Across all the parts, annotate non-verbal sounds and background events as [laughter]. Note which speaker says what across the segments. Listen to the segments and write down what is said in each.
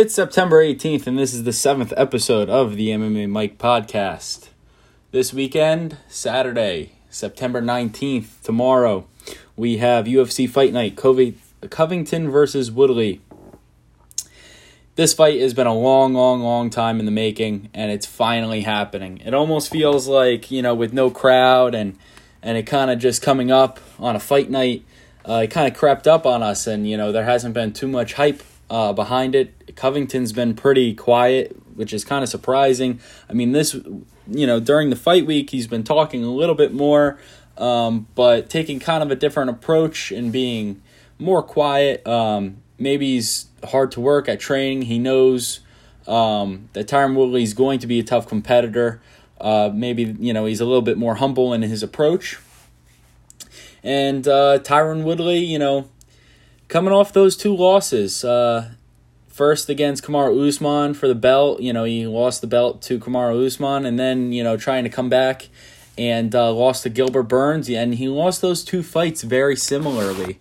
Speaker 1: It's September 18th, and this is the seventh episode of the MMA Mike podcast. This weekend, Saturday, September 19th, tomorrow, we have UFC Fight Night Covington versus Woodley. This fight has been a long, long, long time in the making, and it's finally happening. It almost feels like, you know, with no crowd and, and it kind of just coming up on a fight night, uh, it kind of crept up on us, and, you know, there hasn't been too much hype uh, behind it. Covington's been pretty quiet, which is kind of surprising. I mean, this, you know, during the fight week, he's been talking a little bit more, um, but taking kind of a different approach and being more quiet. Um, maybe he's hard to work at training. He knows um, that Tyron Woodley is going to be a tough competitor. Uh, maybe, you know, he's a little bit more humble in his approach. And uh, Tyron Woodley, you know, coming off those two losses. Uh, first against Kamaru Usman for the belt. You know, he lost the belt to Kamaru Usman, and then you know trying to come back and uh, lost to Gilbert Burns, and he lost those two fights very similarly.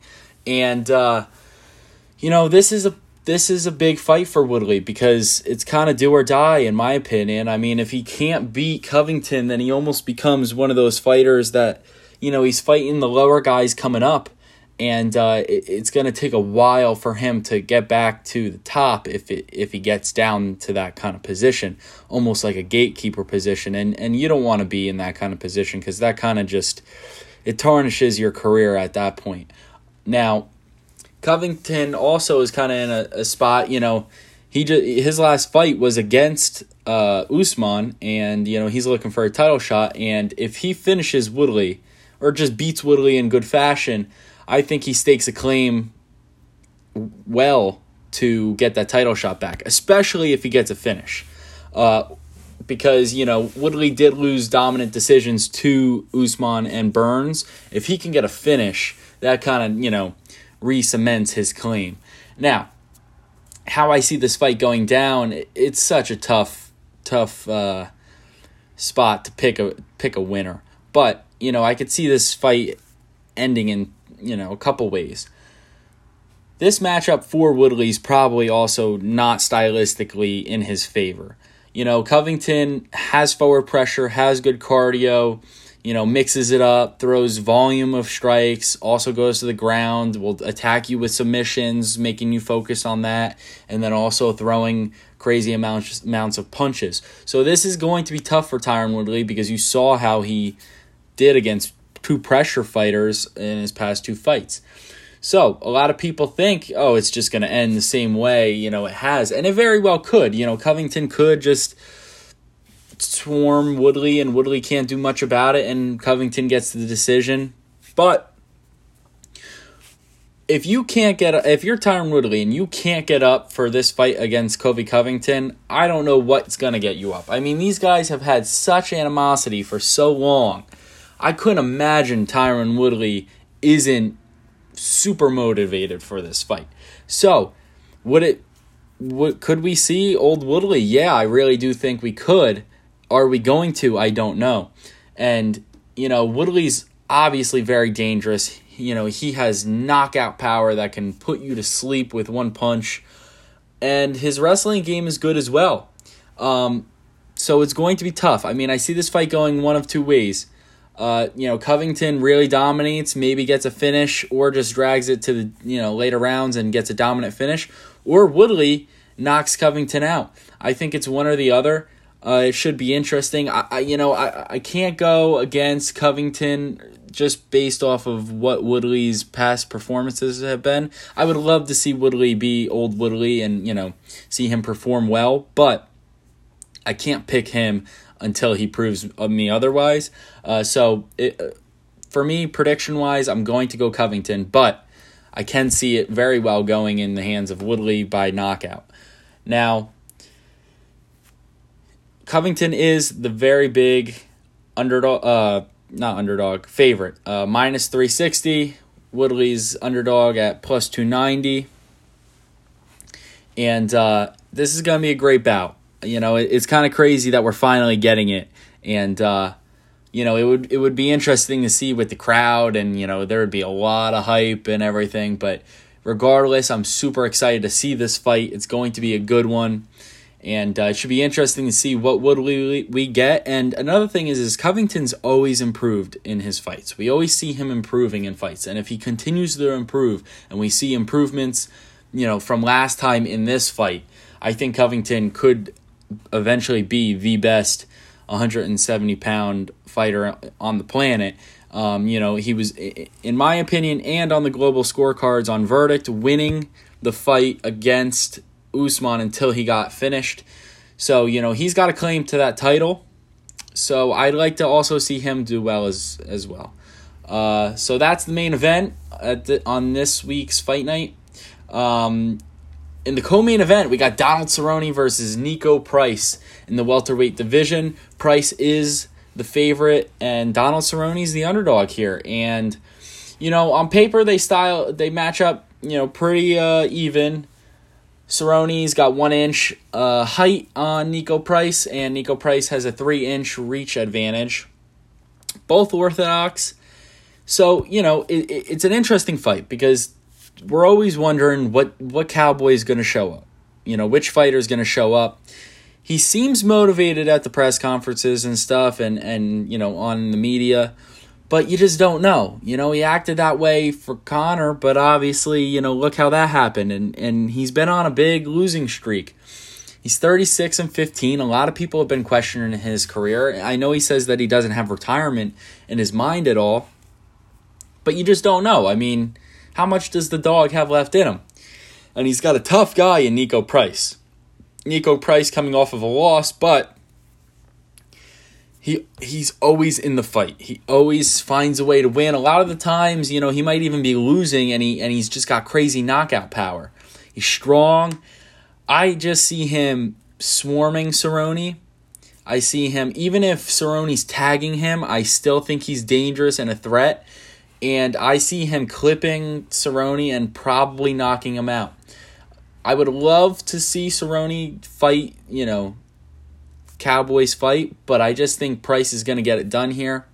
Speaker 1: And uh, you know, this is a this is a big fight for Woodley because it's kind of do or die in my opinion. I mean, if he can't beat Covington, then he almost becomes one of those fighters that you know he's fighting the lower guys coming up and uh, it, it's going to take a while for him to get back to the top if it, if he gets down to that kind of position, almost like a gatekeeper position, and and you don't want to be in that kind of position because that kind of just it tarnishes your career at that point. Now, Covington also is kind of in a, a, spot, you know. He just, his last fight was against uh, Usman, and you know he's looking for a title shot. And if he finishes Woodley or just beats Woodley in good fashion, I think he stakes a claim well to get that title shot back, especially if he gets a finish. Uh, because, you know, Woodley did lose dominant decisions to Usman and Burns. If he can get a finish, that kind of, you know, re cements his claim. Now, how I see this fight going down, it's such a tough, tough uh, spot to pick a pick a winner. But you know, I could see this fight ending in you know, a couple ways. This matchup for Woodley's probably also not stylistically in his favor. You know, Covington has forward pressure, has good cardio, you know, mixes it up, throws volume of strikes, also goes to the ground, will attack you with submissions, making you focus on that, and then also throwing crazy amounts amounts of punches. So this is going to be tough for Tyron Woodley because you saw how he did against two pressure fighters in his past two fights. So a lot of people think, oh, it's just going to end the same way, you know, it has, and it very well could. You know, Covington could just swarm Woodley, and Woodley can't do much about it, and Covington gets the decision. But if you can't get, if you're Tyron Woodley and you can't get up for this fight against Colby Covington, I don't know what's going to get you up. I mean, these guys have had such animosity for so long I couldn't imagine Tyron Woodley isn't super motivated for this fight. So, would it would could we see old Woodley? Yeah, I really do think we could. Are we going to? I don't know. And you know, Woodley's obviously very dangerous. You know, he has knockout power that can put you to sleep with one punch. And his wrestling game is good as well. Um, so it's going to be tough. I mean, I see this fight going one of two ways. Uh, you know, Covington really dominates, maybe gets a finish, or just drags it to the you know later rounds and gets a dominant finish, or Woodley knocks Covington out. I think it's one or the other. Uh, it should be interesting. I, I you know I, I can't go against Covington just based off of what Woodley's past performances have been. I would love to see Woodley be old Woodley and you know see him perform well, but I can't pick him until he proves me otherwise. Uh, so it, uh, for me, prediction wise, I'm going to go Covington, but I can see it very well going in the hands of Woodley by knockout. Now, Covington is the very big underdog, uh, not underdog, favorite. Uh, minus 360. Woodley's underdog at plus 290. And uh, this is going to be a great bout you know, it, it's kind of crazy that we're finally getting it, and uh, you know, it would it would be interesting to see with the crowd, and you know, there would be a lot of hype and everything. But regardless, I'm super excited to see this fight. It's going to be a good one. And uh, it should be interesting to see what would we, we get. And another thing is, is Covington's always improved in his fights. We always see him improving in fights. And if he continues to improve and we see improvements, you know, from last time in this fight, I think Covington could eventually be the best 170 pound fighter on the planet. Um, you know, he was, in my opinion, and on the global scorecards on verdict, winning the fight against Usman until he got finished. So, you know, he's got a claim to that title. So I'd like to also see him do well as as well. Uh, so that's the main event the, on this week's fight night. Um, in the co-main event, we got Donald Cerrone versus Niko Price in the welterweight division. Price is the favorite, and Donald Cerrone's the underdog here. And you know, on paper they style they match up, you know, pretty uh, even. Cerrone's got one inch uh, height on Niko Price, and Niko Price has a three inch reach advantage. Both orthodox. So, you know, it, it, it's an interesting fight because we're always wondering what, what cowboy is going to show up. You know, which fighter is going to show up. He seems motivated at the press conferences and stuff and, and, you know, on the media but you just don't know. You know, he acted that way for Conor, but obviously, you know, look how that happened. And, and he's been on a big losing streak. He's 36 and 15. A lot of people have been questioning his career. I know he says that he doesn't have retirement in his mind at all, but you just don't know. I mean, how much does the dog have left in him? And he's got a tough guy in Niko Price. Niko Price coming off of a loss, but he he's always in the fight. He always finds a way to win. A lot of the times, you know, he might even be losing and he and he's just got crazy knockout power. He's strong. I just see him swarming Cerrone. I see him even if Cerrone's tagging him, I still think he's dangerous and a threat. And I see him clipping Cerrone and probably knocking him out. I would love to see Cerrone fight, you know, Cowboys fight, but I just think Price is going to get it done here.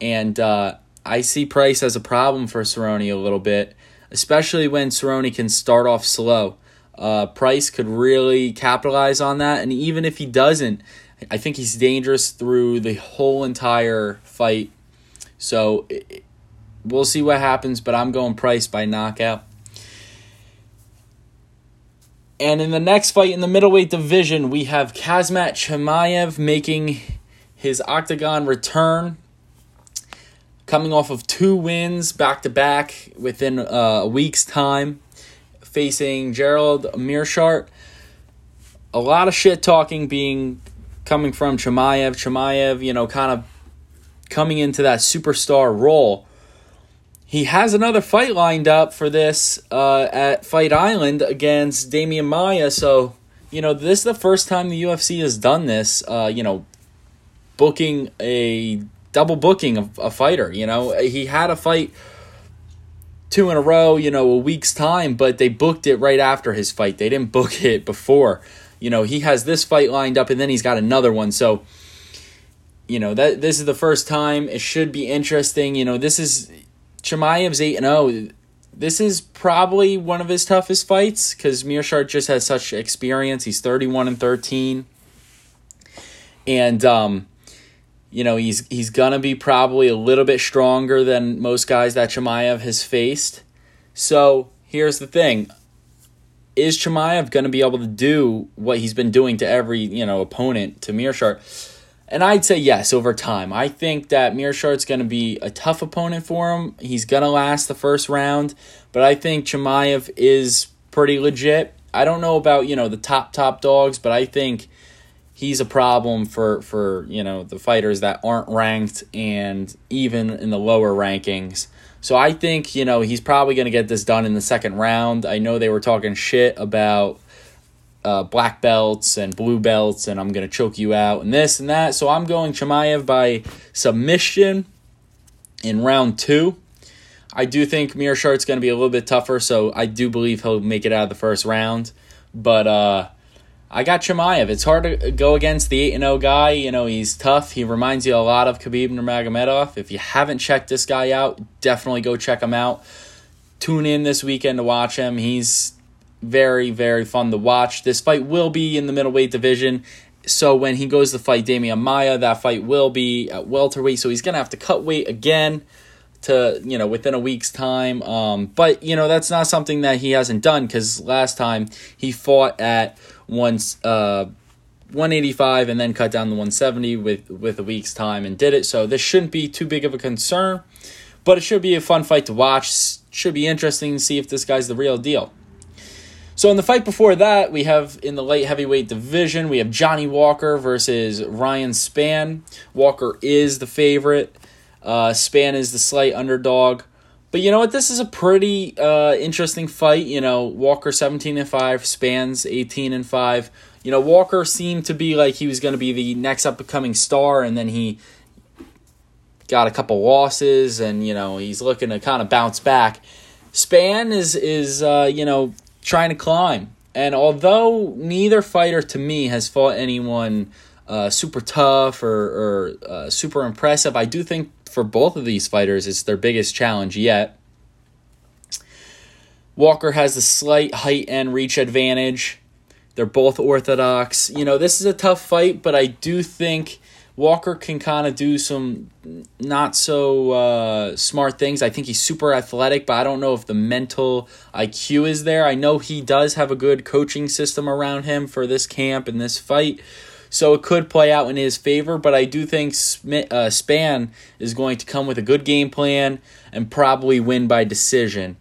Speaker 1: And uh, I see Price as a problem for Cerrone a little bit, especially when Cerrone can start off slow. Uh, Price could really capitalize on that, and even if he doesn't, I think he's dangerous through the whole entire fight. So it, we'll see what happens, but I'm going Price by knockout. And in the next fight in the middleweight division, we have Khamzat Chimaev making his octagon return, coming off of two wins back to back within uh, a week's time, facing Gerald Meerschaert. A lot of shit talking being coming from Chimaev. Chimaev, you know, kind of coming into that superstar role he has another fight lined up for this uh, at Fight Island against Demian Maia. So, you know, this is the first time the UFC has done this, uh, you know, booking a double booking of a fighter. You know, he had a fight two in a row, you know, a week's time, but they booked it right after his fight. They didn't book [laughs] it before. You know, he has this fight lined up and then he's got another one. So, you know, that this is the first time. It should be interesting. You know, this is Chimaev's 8 0. This is probably one of his toughest fights because Meerschaert just has such experience. He's 31 and 13. And, um, you know, he's he's gonna be probably a little bit stronger than most guys that Chimaev has faced. So here's the thing. Is Chimaev gonna be able to do what he's been doing to every, you know, opponent to Meerschaert? And I'd say yes over time. I think that Meerschaert's going to be a tough opponent for him. He's going to last the first round, but I think Chimaev is pretty legit. I don't know about, you know, the top top dogs, but I think he's a problem for for, you know, the fighters that aren't ranked and even in the lower rankings. So I think, you know, he's probably going to get this done in the second round. I know they were talking shit about uh, black belts and blue belts, and I'm going to choke you out, and this and that. So I'm going Chimaev by submission in round two. I do think Meerschaert's going to be a little bit tougher, so I do believe he'll make it out of the first round. But uh, I got Chimaev. It's hard to go against the 8 0 guy. You know, he's tough. He reminds you a lot of Khabib Nurmagomedov. If you haven't checked this guy out, definitely go check him out. tune in this weekend to watch him. He's very, very fun to watch. This fight will be in the middleweight division. So when he goes to fight Demian Maia, that fight will be at welterweight. So he's gonna have to cut weight again to you know within a week's time. Um, but you know that's not something that he hasn't done because last time he fought at once uh, 185 and then cut down to 170 with with a week's time and did it. So this shouldn't be too big of a concern, but it should be a fun fight to watch. Should be interesting to see if this guy's the real deal. So in the fight before that, we have in the light heavyweight division, we have Johnny Walker versus Ryan Spann. Walker is the favorite. Uh, Spann is the slight underdog. But you know what? This is a pretty uh, interesting fight. You know, Walker 17 and 5, Spann's 18 and 5. You know, Walker seemed to be like he was going to be the next up and coming star, and then he got a couple losses, and you know he's looking to kind of bounce back. Span is is uh, you know trying to climb, and although neither fighter to me has fought anyone uh, super tough or, or uh, super impressive, I do think for both of these fighters it's their biggest challenge yet. Walker has a slight height and reach advantage. They're both orthodox. You know, this is a tough fight, but I do think Walker can kind of do some not so uh, smart things. I think he's super athletic, but I don't know if the mental IQ is there. I know he does have a good coaching system around him for this camp and this fight. So it could play out in his favor, but I do think uh, Spann is going to come with a good game plan and probably win by decision.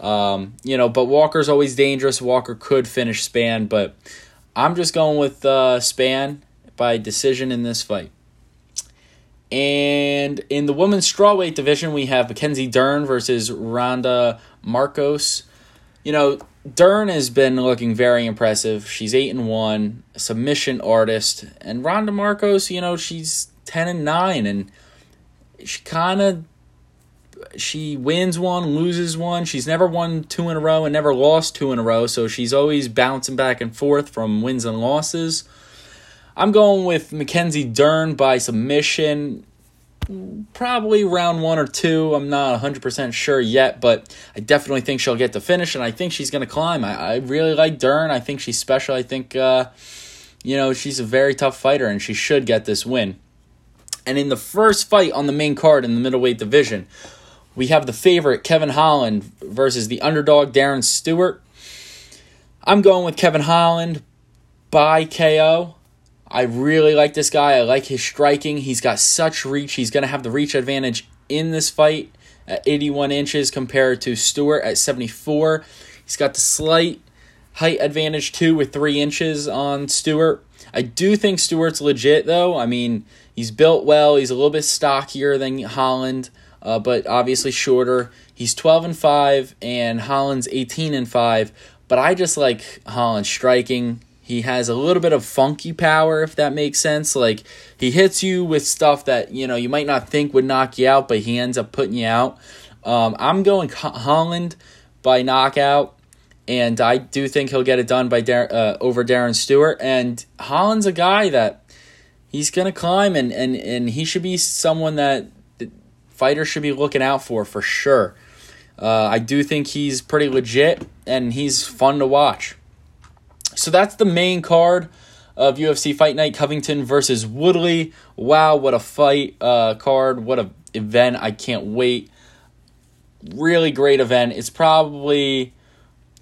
Speaker 1: Um, you know, but Walker's always dangerous. Walker could finish Spann, but I'm just going with uh, Spann by decision in this fight. And in the women's strawweight division, we have Mackenzie Dern versus Randa Markos. You know, Dern has been looking very impressive. She's eight and one, submission artist, and Randa Markos, You know, she's ten and nine, and she kind of she wins one, loses one. She's never won two in a row and never lost two in a row, so she's always bouncing back and forth from wins and losses. I'm going with Mackenzie Dern by submission. Probably round one or two. I'm not 100% sure yet, but I definitely think she'll get to finish, and I think she's going to climb. I, I really like Dern. I think she's special. I think, uh, you know, she's a very tough fighter, and she should get this win. And in the first fight on the main card in the middleweight division, we have the favorite Kevin Holland versus the underdog Darren Stewart. I'm going with Kevin Holland by KO. I really like this guy. I like his striking. He's got such reach. He's going to have the reach advantage in this fight at 81 inches compared to Stewart at 74. He's got the slight height advantage too with 3 inches on Stewart. I do think Stewart's legit though. I mean, he's built well. He's a little bit stockier than Holland uh, but obviously shorter. He's 12 and 5, and Holland's 18 and 5. But I just like Holland striking. He has a little bit of funky power, if that makes sense. Like he hits you with stuff that you know you might not think would knock you out, but he ends up putting you out. Um, I'm going Holland by knockout, and I do think he'll get it done by Dar- uh, over Darren Stewart. And Holland's a guy that he's gonna climb, and and and he should be someone that fighters should be looking out for for sure. Uh, I do think he's pretty legit and he's fun to watch. So that's the main card of UFC Fight Night Covington versus Woodley. Wow, what a fight uh, card! What a event! I can't wait. Really great event. It's probably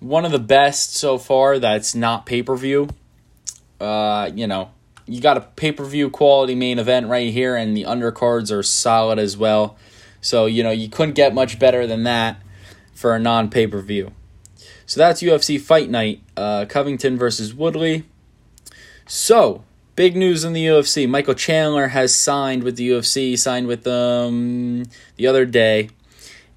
Speaker 1: one of the best so far that's not pay per view. Uh, you know, you got a pay per view quality main event right here, and the undercards are solid as well. So, you know, you couldn't get much better than that for a non pay per view. So that's UFC Fight Night, uh, Covington versus Woodley. So, big news in the UFC. Michael Chandler has signed with the UFC, signed with them the other day.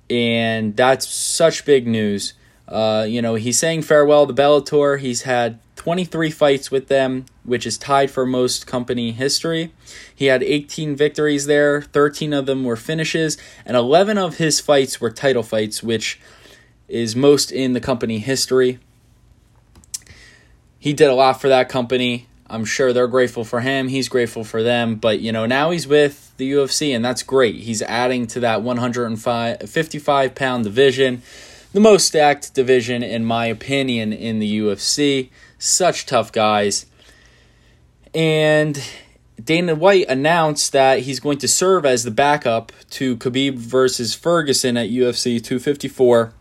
Speaker 1: And that's such big news. Uh, you know, he's saying farewell to Bellator. He's had 23 fights with them, which is tied for most company history. He had 18 victories there, 13 of them were finishes, and 11 of his fights were title fights, which is most in the company history. He did a lot for that company. I'm sure they're grateful for him. He's grateful for them. But, you know, now he's with the UFC, and that's great. He's adding to that 155 pound division the most stacked division, in my opinion, in the UFC. Such tough guys. And Dana White announced that he's going to serve as the backup to Khabib versus Ferguson at UFC 254.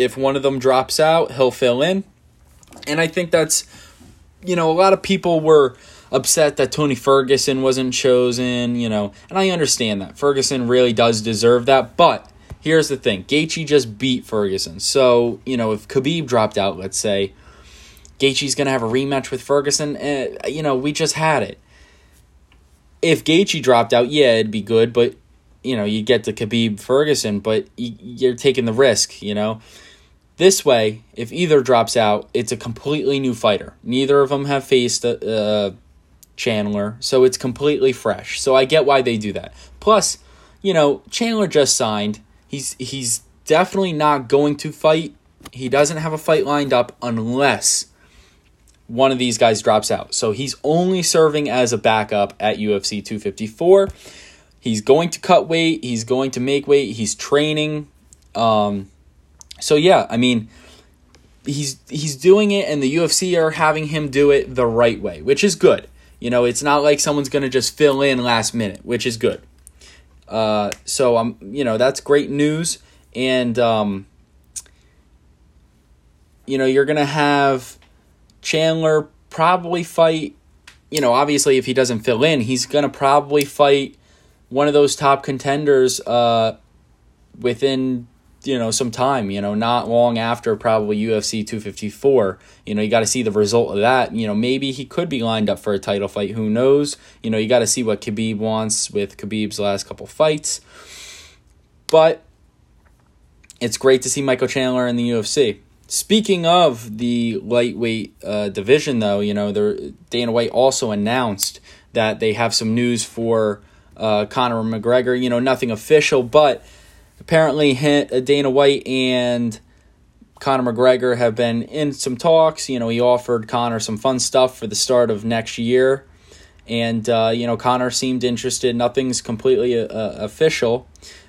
Speaker 1: If one of them drops out, he'll fill in. And I think that's, you know, a lot of people were upset that Tony Ferguson wasn't chosen, you know, and I understand that. Ferguson really does deserve that, but here's the thing Gaethje just beat Ferguson. So, you know, if Khabib dropped out, let's say, Gaethje's going to have a rematch with Ferguson, eh, you know, we just had it. If Gaethje dropped out, yeah, it'd be good, but, you know, you'd get the Khabib Ferguson, but you're taking the risk, you know. This way, if either drops out, it's a completely new fighter. Neither of them have faced uh, Chandler, so it's completely fresh. So I get why they do that. Plus, you know, Chandler just signed. He's he's definitely not going to fight. He doesn't have a fight lined up unless one of these guys drops out. So he's only serving as a backup at UFC 254. He's going to cut weight, he's going to make weight, he's training um so yeah, I mean, he's he's doing it, and the UFC are having him do it the right way, which is good. You know, it's not like someone's going to just fill in last minute, which is good. Uh, so I'm, you know, that's great news, and um, you know, you're gonna have Chandler probably fight. You know, obviously, if he doesn't fill in, he's gonna probably fight one of those top contenders uh, within you know some time you know not long after probably UFC 254 you know you got to see the result of that. You know maybe he could be lined up for a title fight. Who knows? You know you got to see what Khabib wants with Khabib's last couple fights. But it's great to see Michael Chandler in the UFC speaking of the lightweight uh, division though you know Dana White also announced that they have some news for uh, Conor McGregor. You know nothing official but apparently uh, Dana White and Conor McGregor have been in some talks. You know, he offered Conor some fun stuff for the start of next year. And, uh, you know, Conor seemed interested. Nothing's completely uh, official.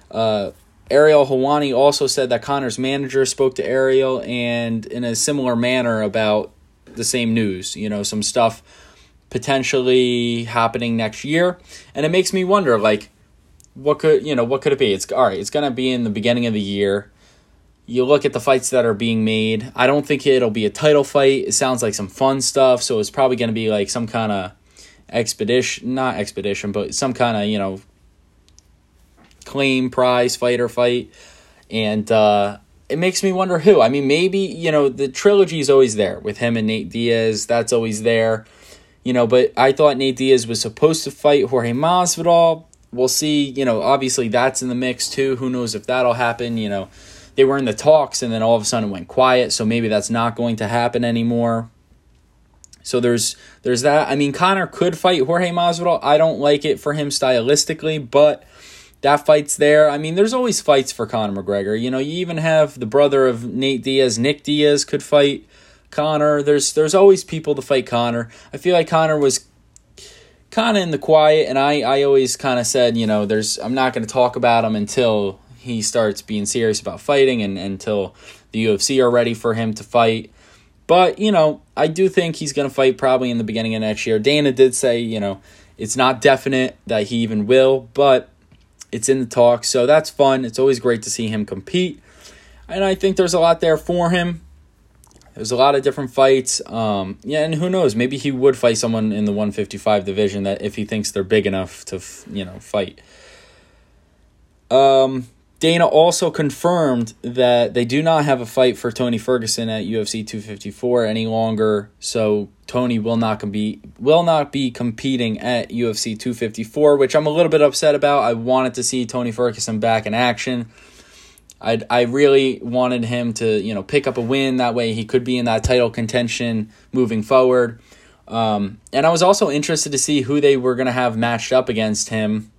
Speaker 1: Uh, Ariel Helwani also said that Conor's manager spoke to Ariel and in a similar manner about the same news, you know, some stuff potentially happening next year. And it makes me wonder, like, what could you know what could it be? It's all right. It's gonna be in the beginning of the year. You look at the fights that are being made. I don't think it'll be a title fight. It sounds like some fun stuff. So it's probably gonna be like some kind of expedition, not expedition, but some kind of you know claim prize fighter fight, and uh, it makes me wonder who. I mean, maybe you know the trilogy is always there with him and Nate Diaz. That's always there, you know. But I thought Nate Diaz was supposed to fight Jorge Masvidal we'll see. You know, obviously that's in the mix too. Who knows if that'll happen? You know, they were in the talks and then all of a sudden it went quiet. So maybe that's not going to happen anymore. So there's there's that. I mean, Conor could fight Jorge Masvidal. I don't like it for him stylistically, but that fight's there. I mean, there's always fights for Conor McGregor. You know, you even have the brother of Nate Diaz, Nick Diaz, could fight Conor. There's there's always people to fight Conor. I feel like Conor was kind of in the quiet and I, I always kind of said you know there's i'm not going to talk about him until he starts being serious about fighting and, and until the ufc are ready for him to fight. But you know i do think he's going to fight probably in the beginning of next year. Dana did say you know it's not definite that he even will but it's in the talks so that's fun. It's always great to see him compete. And i think there's a lot there for him there's a lot of different fights. Um, yeah, and who knows? Maybe he would fight someone in the 155 division that if he thinks they're big enough to, you know, fight. Um, Dana also confirmed that they do not have a fight for Tony Ferguson at UFC 254 any longer. So Tony will not compete will not be competing at UFC 254, which I'm a little bit upset about. I wanted to see Tony Ferguson back in action. I I really wanted him to you know pick up a win that way he could be in that title contention moving forward. Um, and I was also interested to see who they were going to have matched up against him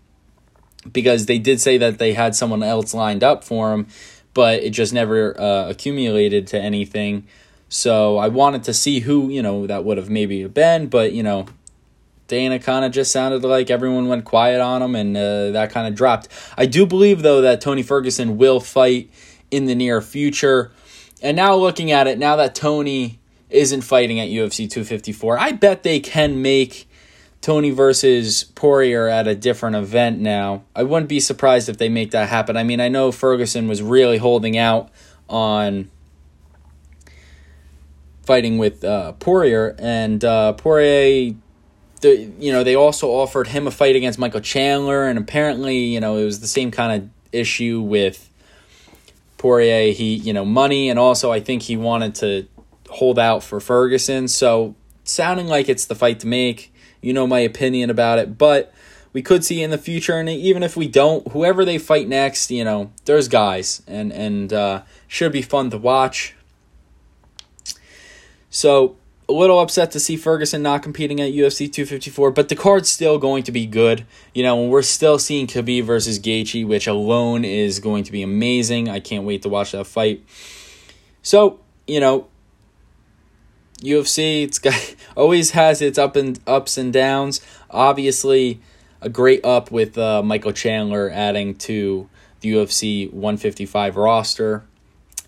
Speaker 1: because they did say that they had someone else lined up for him, but it just never uh, accumulated to anything. So I wanted to see who you know that would have maybe been, but you know Dana kind of just sounded like everyone went quiet on him and uh, that kind of dropped. I do believe, though, that Tony Ferguson will fight in the near future. And now looking at it, now that Tony isn't fighting at UFC 254, I bet they can make Tony versus Poirier at a different event now. I wouldn't be surprised if they make that happen. I mean, I know Ferguson was really holding out on fighting with uh, Poirier, and uh, Poirier, the you know they also offered him a fight against Michael Chandler, and apparently you know it was the same kind of issue with Poirier. He you know money, and also I think he wanted to hold out for Ferguson. So sounding like it's the fight to make. You know my opinion about it, but we could see in the future, and even if we don't, whoever they fight next, you know, there's guys, and and uh, should be fun to watch. So a little upset to see Ferguson not competing at UFC 254, but the card's still going to be good. You know, we're still seeing Khabib versus Gaethje, which alone is going to be amazing. I can't wait to watch that fight. So, you know, UFC it's got [laughs] always has its up and ups and downs. Obviously, a great up with uh, Michael Chandler adding to the UFC 155 roster,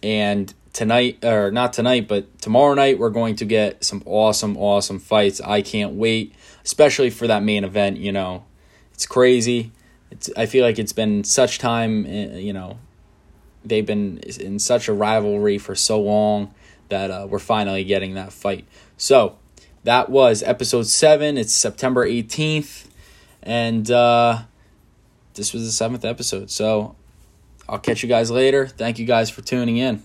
Speaker 1: and tonight or not tonight but tomorrow night we're going to get some awesome awesome fights. I can't wait especially for that main event you know. It's crazy. It's i feel like it's been such time eh, you know they've been in such a rivalry for so long that uh, we're finally getting that fight. So that was episode 7 it's september 18th and uh, this was the seventh episode. So i'll catch you guys later. Thank you guys for tuning in